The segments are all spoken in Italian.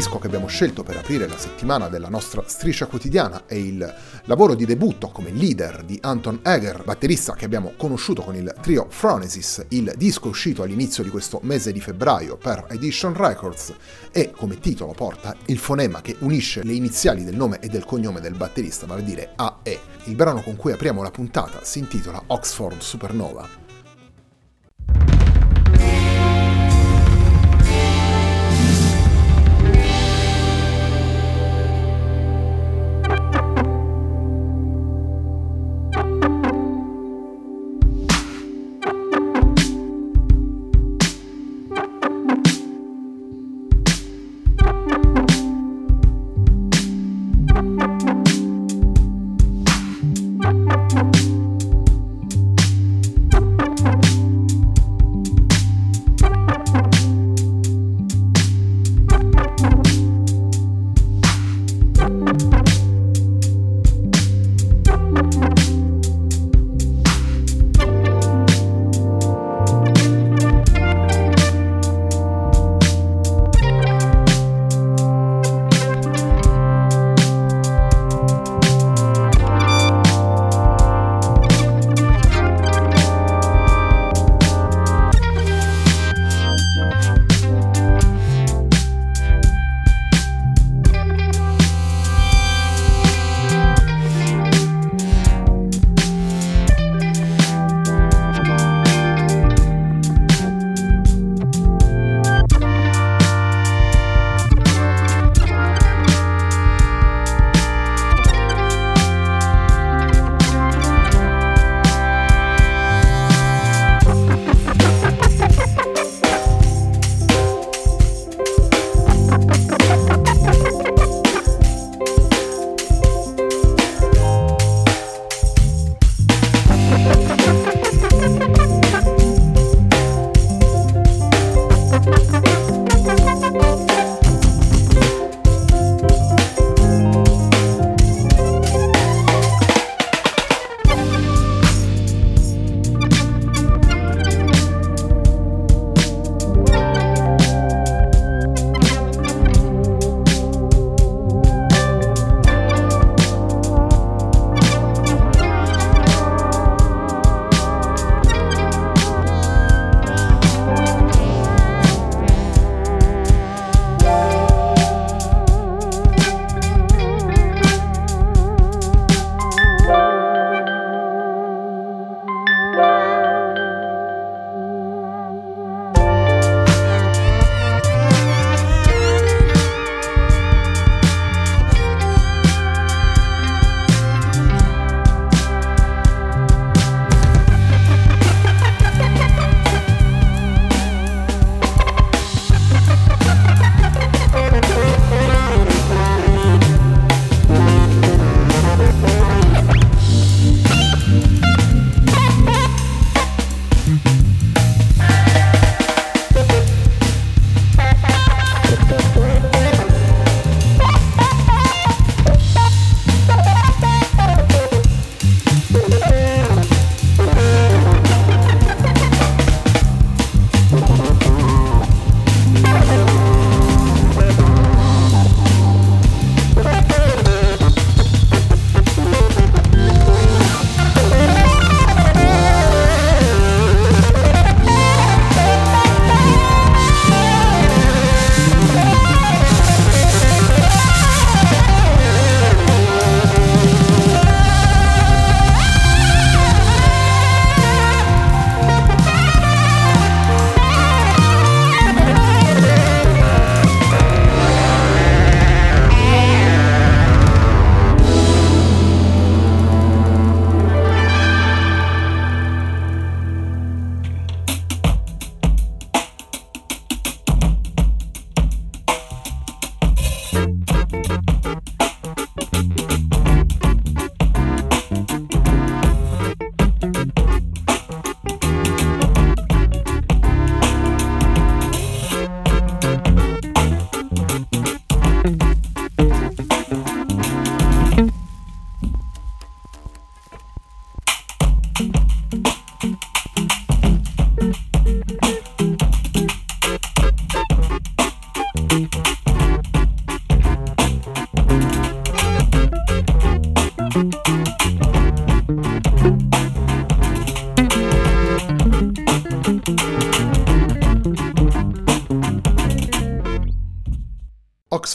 Disco che abbiamo scelto per aprire la settimana della nostra striscia quotidiana è il lavoro di debutto come leader di Anton Eger, batterista che abbiamo conosciuto con il trio Phronesis. Il disco è uscito all'inizio di questo mese di febbraio per Edition Records e come titolo porta il fonema che unisce le iniziali del nome e del cognome del batterista, vale a dire AE. Il brano con cui apriamo la puntata si intitola Oxford Supernova.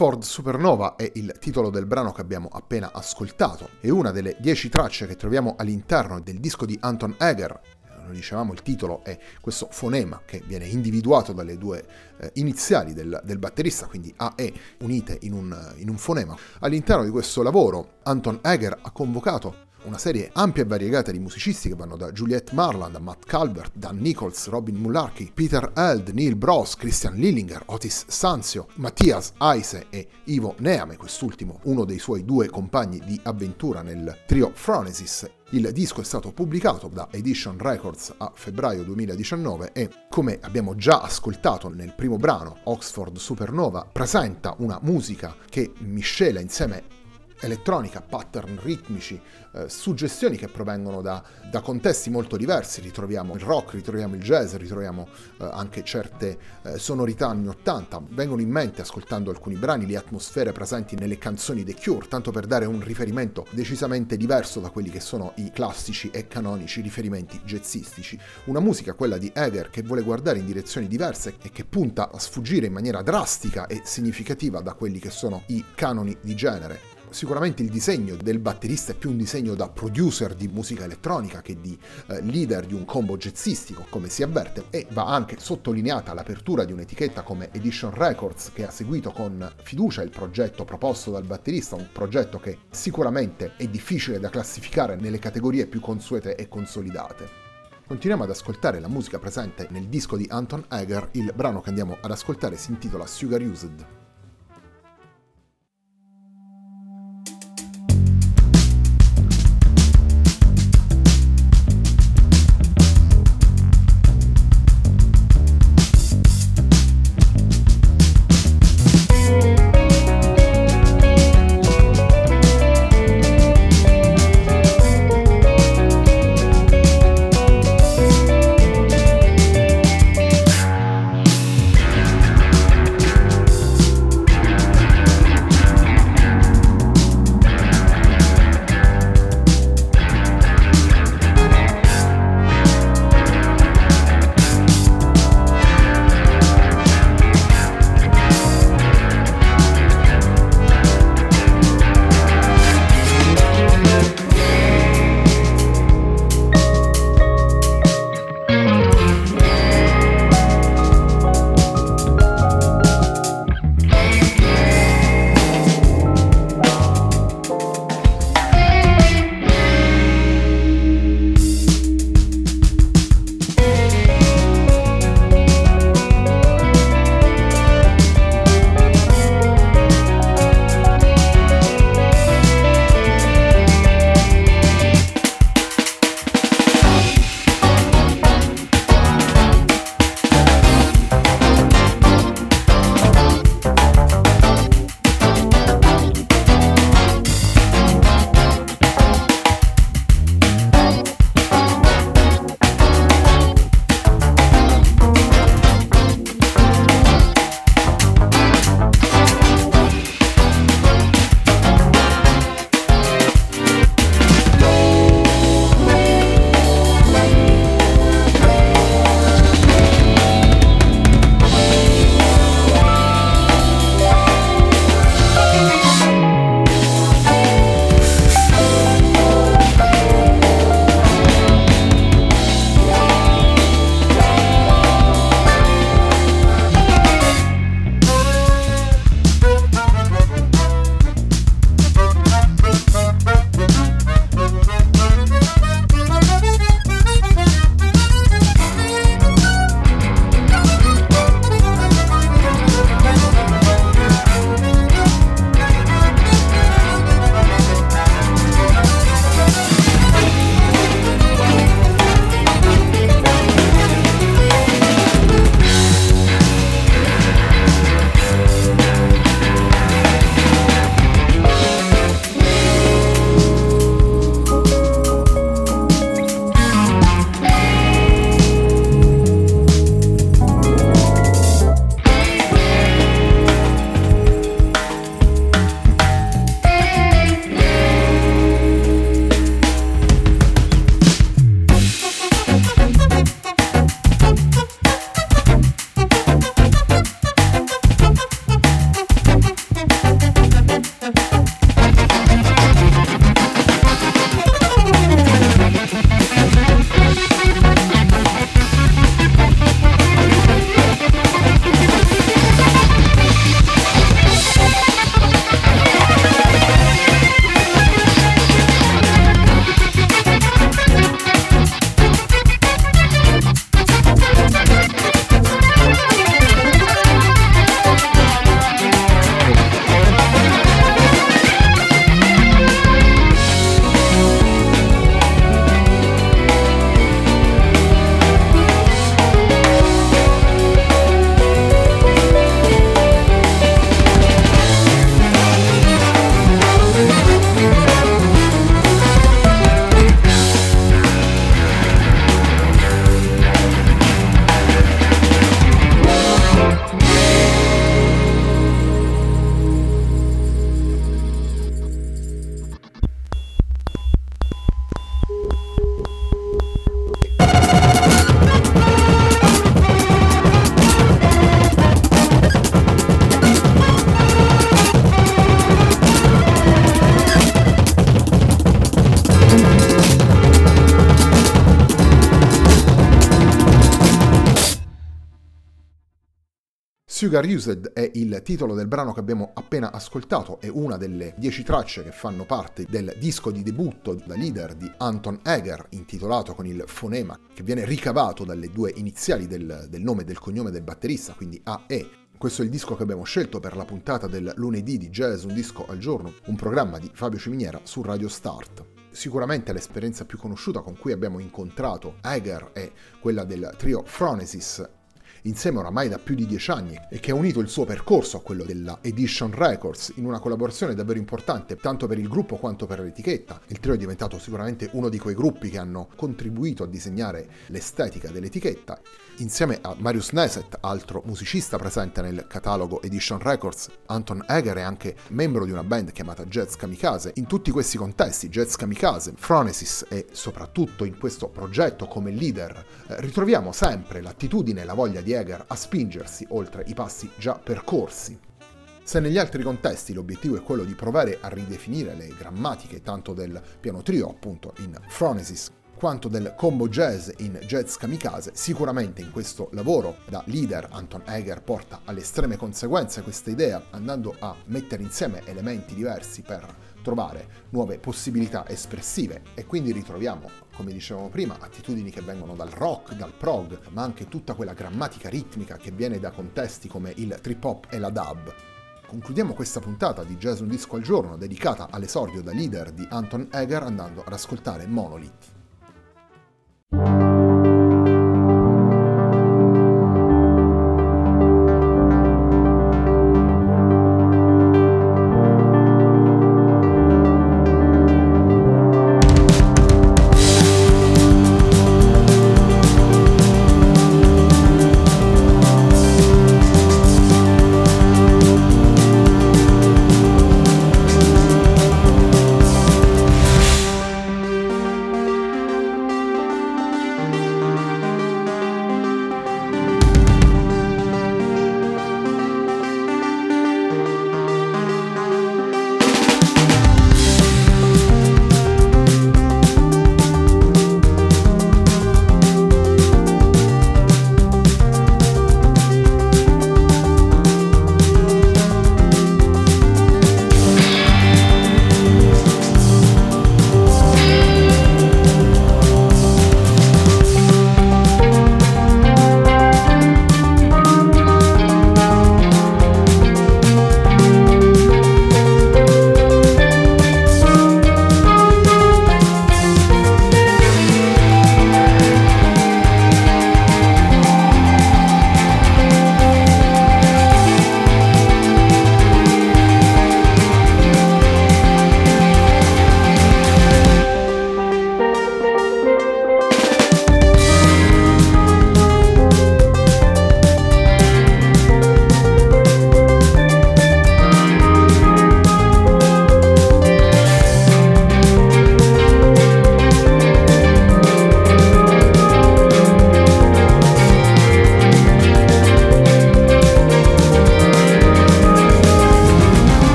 Oxford Supernova è il titolo del brano che abbiamo appena ascoltato, è una delle dieci tracce che troviamo all'interno del disco di Anton Eger. Lo dicevamo, il titolo è questo fonema che viene individuato dalle due eh, iniziali del, del, batterista, quindi A e unite in un, in un fonema. All'interno di questo lavoro Anton Eger ha convocato una serie ampia e variegata di musicisti che vanno da Juliette Marland a Matt Calvert, Dan Nichols, Robin Mullarky, Peter Held, Neil Bros, Christian Lillinger, Otis Sanzio, Mattias Aise e Ivo Neame, quest'ultimo uno dei suoi due compagni di avventura nel trio Phronesis. Il disco è stato pubblicato da Edition Records a febbraio 2019 e, come abbiamo già ascoltato nel primo brano, Oxford Supernova presenta una musica che miscela insieme elettronica, pattern ritmici, eh, suggestioni che provengono da, da, contesti molto diversi, ritroviamo il rock, ritroviamo il jazz, ritroviamo eh, anche certe eh, sonorità anni 80, vengono in mente ascoltando alcuni brani le atmosfere presenti nelle canzoni The Cure, tanto per dare un riferimento decisamente diverso da quelli che sono i classici e canonici riferimenti jazzistici. Una musica, quella di Eger, che vuole guardare in direzioni diverse e che punta a sfuggire in maniera drastica e significativa da quelli che sono i canoni di genere sicuramente il disegno del batterista è più un disegno da producer di musica elettronica che di eh, leader di un combo jazzistico, come si avverte, e va anche sottolineata l'apertura di un'etichetta come Edition Records che ha seguito con fiducia il progetto proposto dal batterista, un progetto che sicuramente è difficile da classificare nelle categorie più consuete e consolidate. Continuiamo ad ascoltare la musica presente nel disco di Anton Eger, il brano che andiamo ad ascoltare si intitola Sugar Used. Sugar Used è il titolo del brano che abbiamo appena ascoltato, è una delle dieci tracce che fanno parte del disco di debutto da leader di Anton Eger, intitolato con il fonema che viene ricavato dalle due iniziali del, del nome e del cognome del batterista, quindi AE. Questo è il disco che abbiamo scelto per la puntata del lunedì di Jazz Un Disco al Giorno, un programma di Fabio Ciminiera su Radio Start. Sicuramente l'esperienza più conosciuta con cui abbiamo incontrato Eger è quella del trio Phronesis insieme oramai da più di dieci anni e che ha unito il suo percorso a quello della Edition Records in una collaborazione davvero importante tanto per il gruppo quanto per l'etichetta. Il trio è diventato sicuramente uno di quei gruppi che hanno contribuito a disegnare l'estetica dell'etichetta. Insieme a Marius Neset, altro musicista presente nel catalogo Edition Records, Anton Eger è anche membro di una band chiamata Jazz Kamikaze. In tutti questi contesti, Jazz Kamikaze, Phronesis e soprattutto in questo progetto come leader, eh, ritroviamo sempre l'attitudine e la voglia di di Eger a spingersi oltre i passi già percorsi. Se negli altri contesti l'obiettivo è quello di provare a ridefinire le grammatiche tanto del piano trio, appunto in Phronesis, quanto del combo jazz in Jazz Kamikaze, sicuramente in questo lavoro da leader Anton Eger porta alle estreme conseguenze questa idea, andando a mettere insieme elementi diversi per trovare nuove possibilità espressive e quindi ritroviamo, come dicevamo prima, attitudini che vengono dal rock, dal prog, ma anche tutta quella grammatica ritmica che viene da contesti come il trip hop e la dub. Concludiamo questa puntata di Jazz Un Disco al Giorno dedicata all'esordio da leader di Anton Eger andando ad ascoltare Monolith.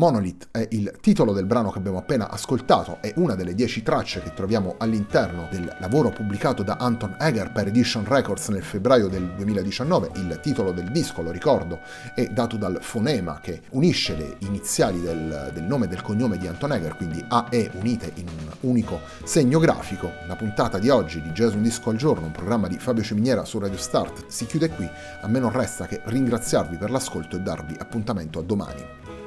Monolith è il titolo del brano che abbiamo appena ascoltato, è una delle dieci tracce che troviamo all'interno del lavoro pubblicato da Anton Eger per Edition Records nel febbraio del 2019. Il titolo del disco, lo ricordo, è dato dal fonema che unisce le iniziali del, del nome e del cognome di Anton Eger, quindi AE unite in un unico segno grafico. La puntata di oggi di Jazz Un Disco al Giorno, un programma di Fabio Ciminiera su Radio Start, si chiude qui. A me non resta che ringraziarvi per l'ascolto e darvi appuntamento a domani.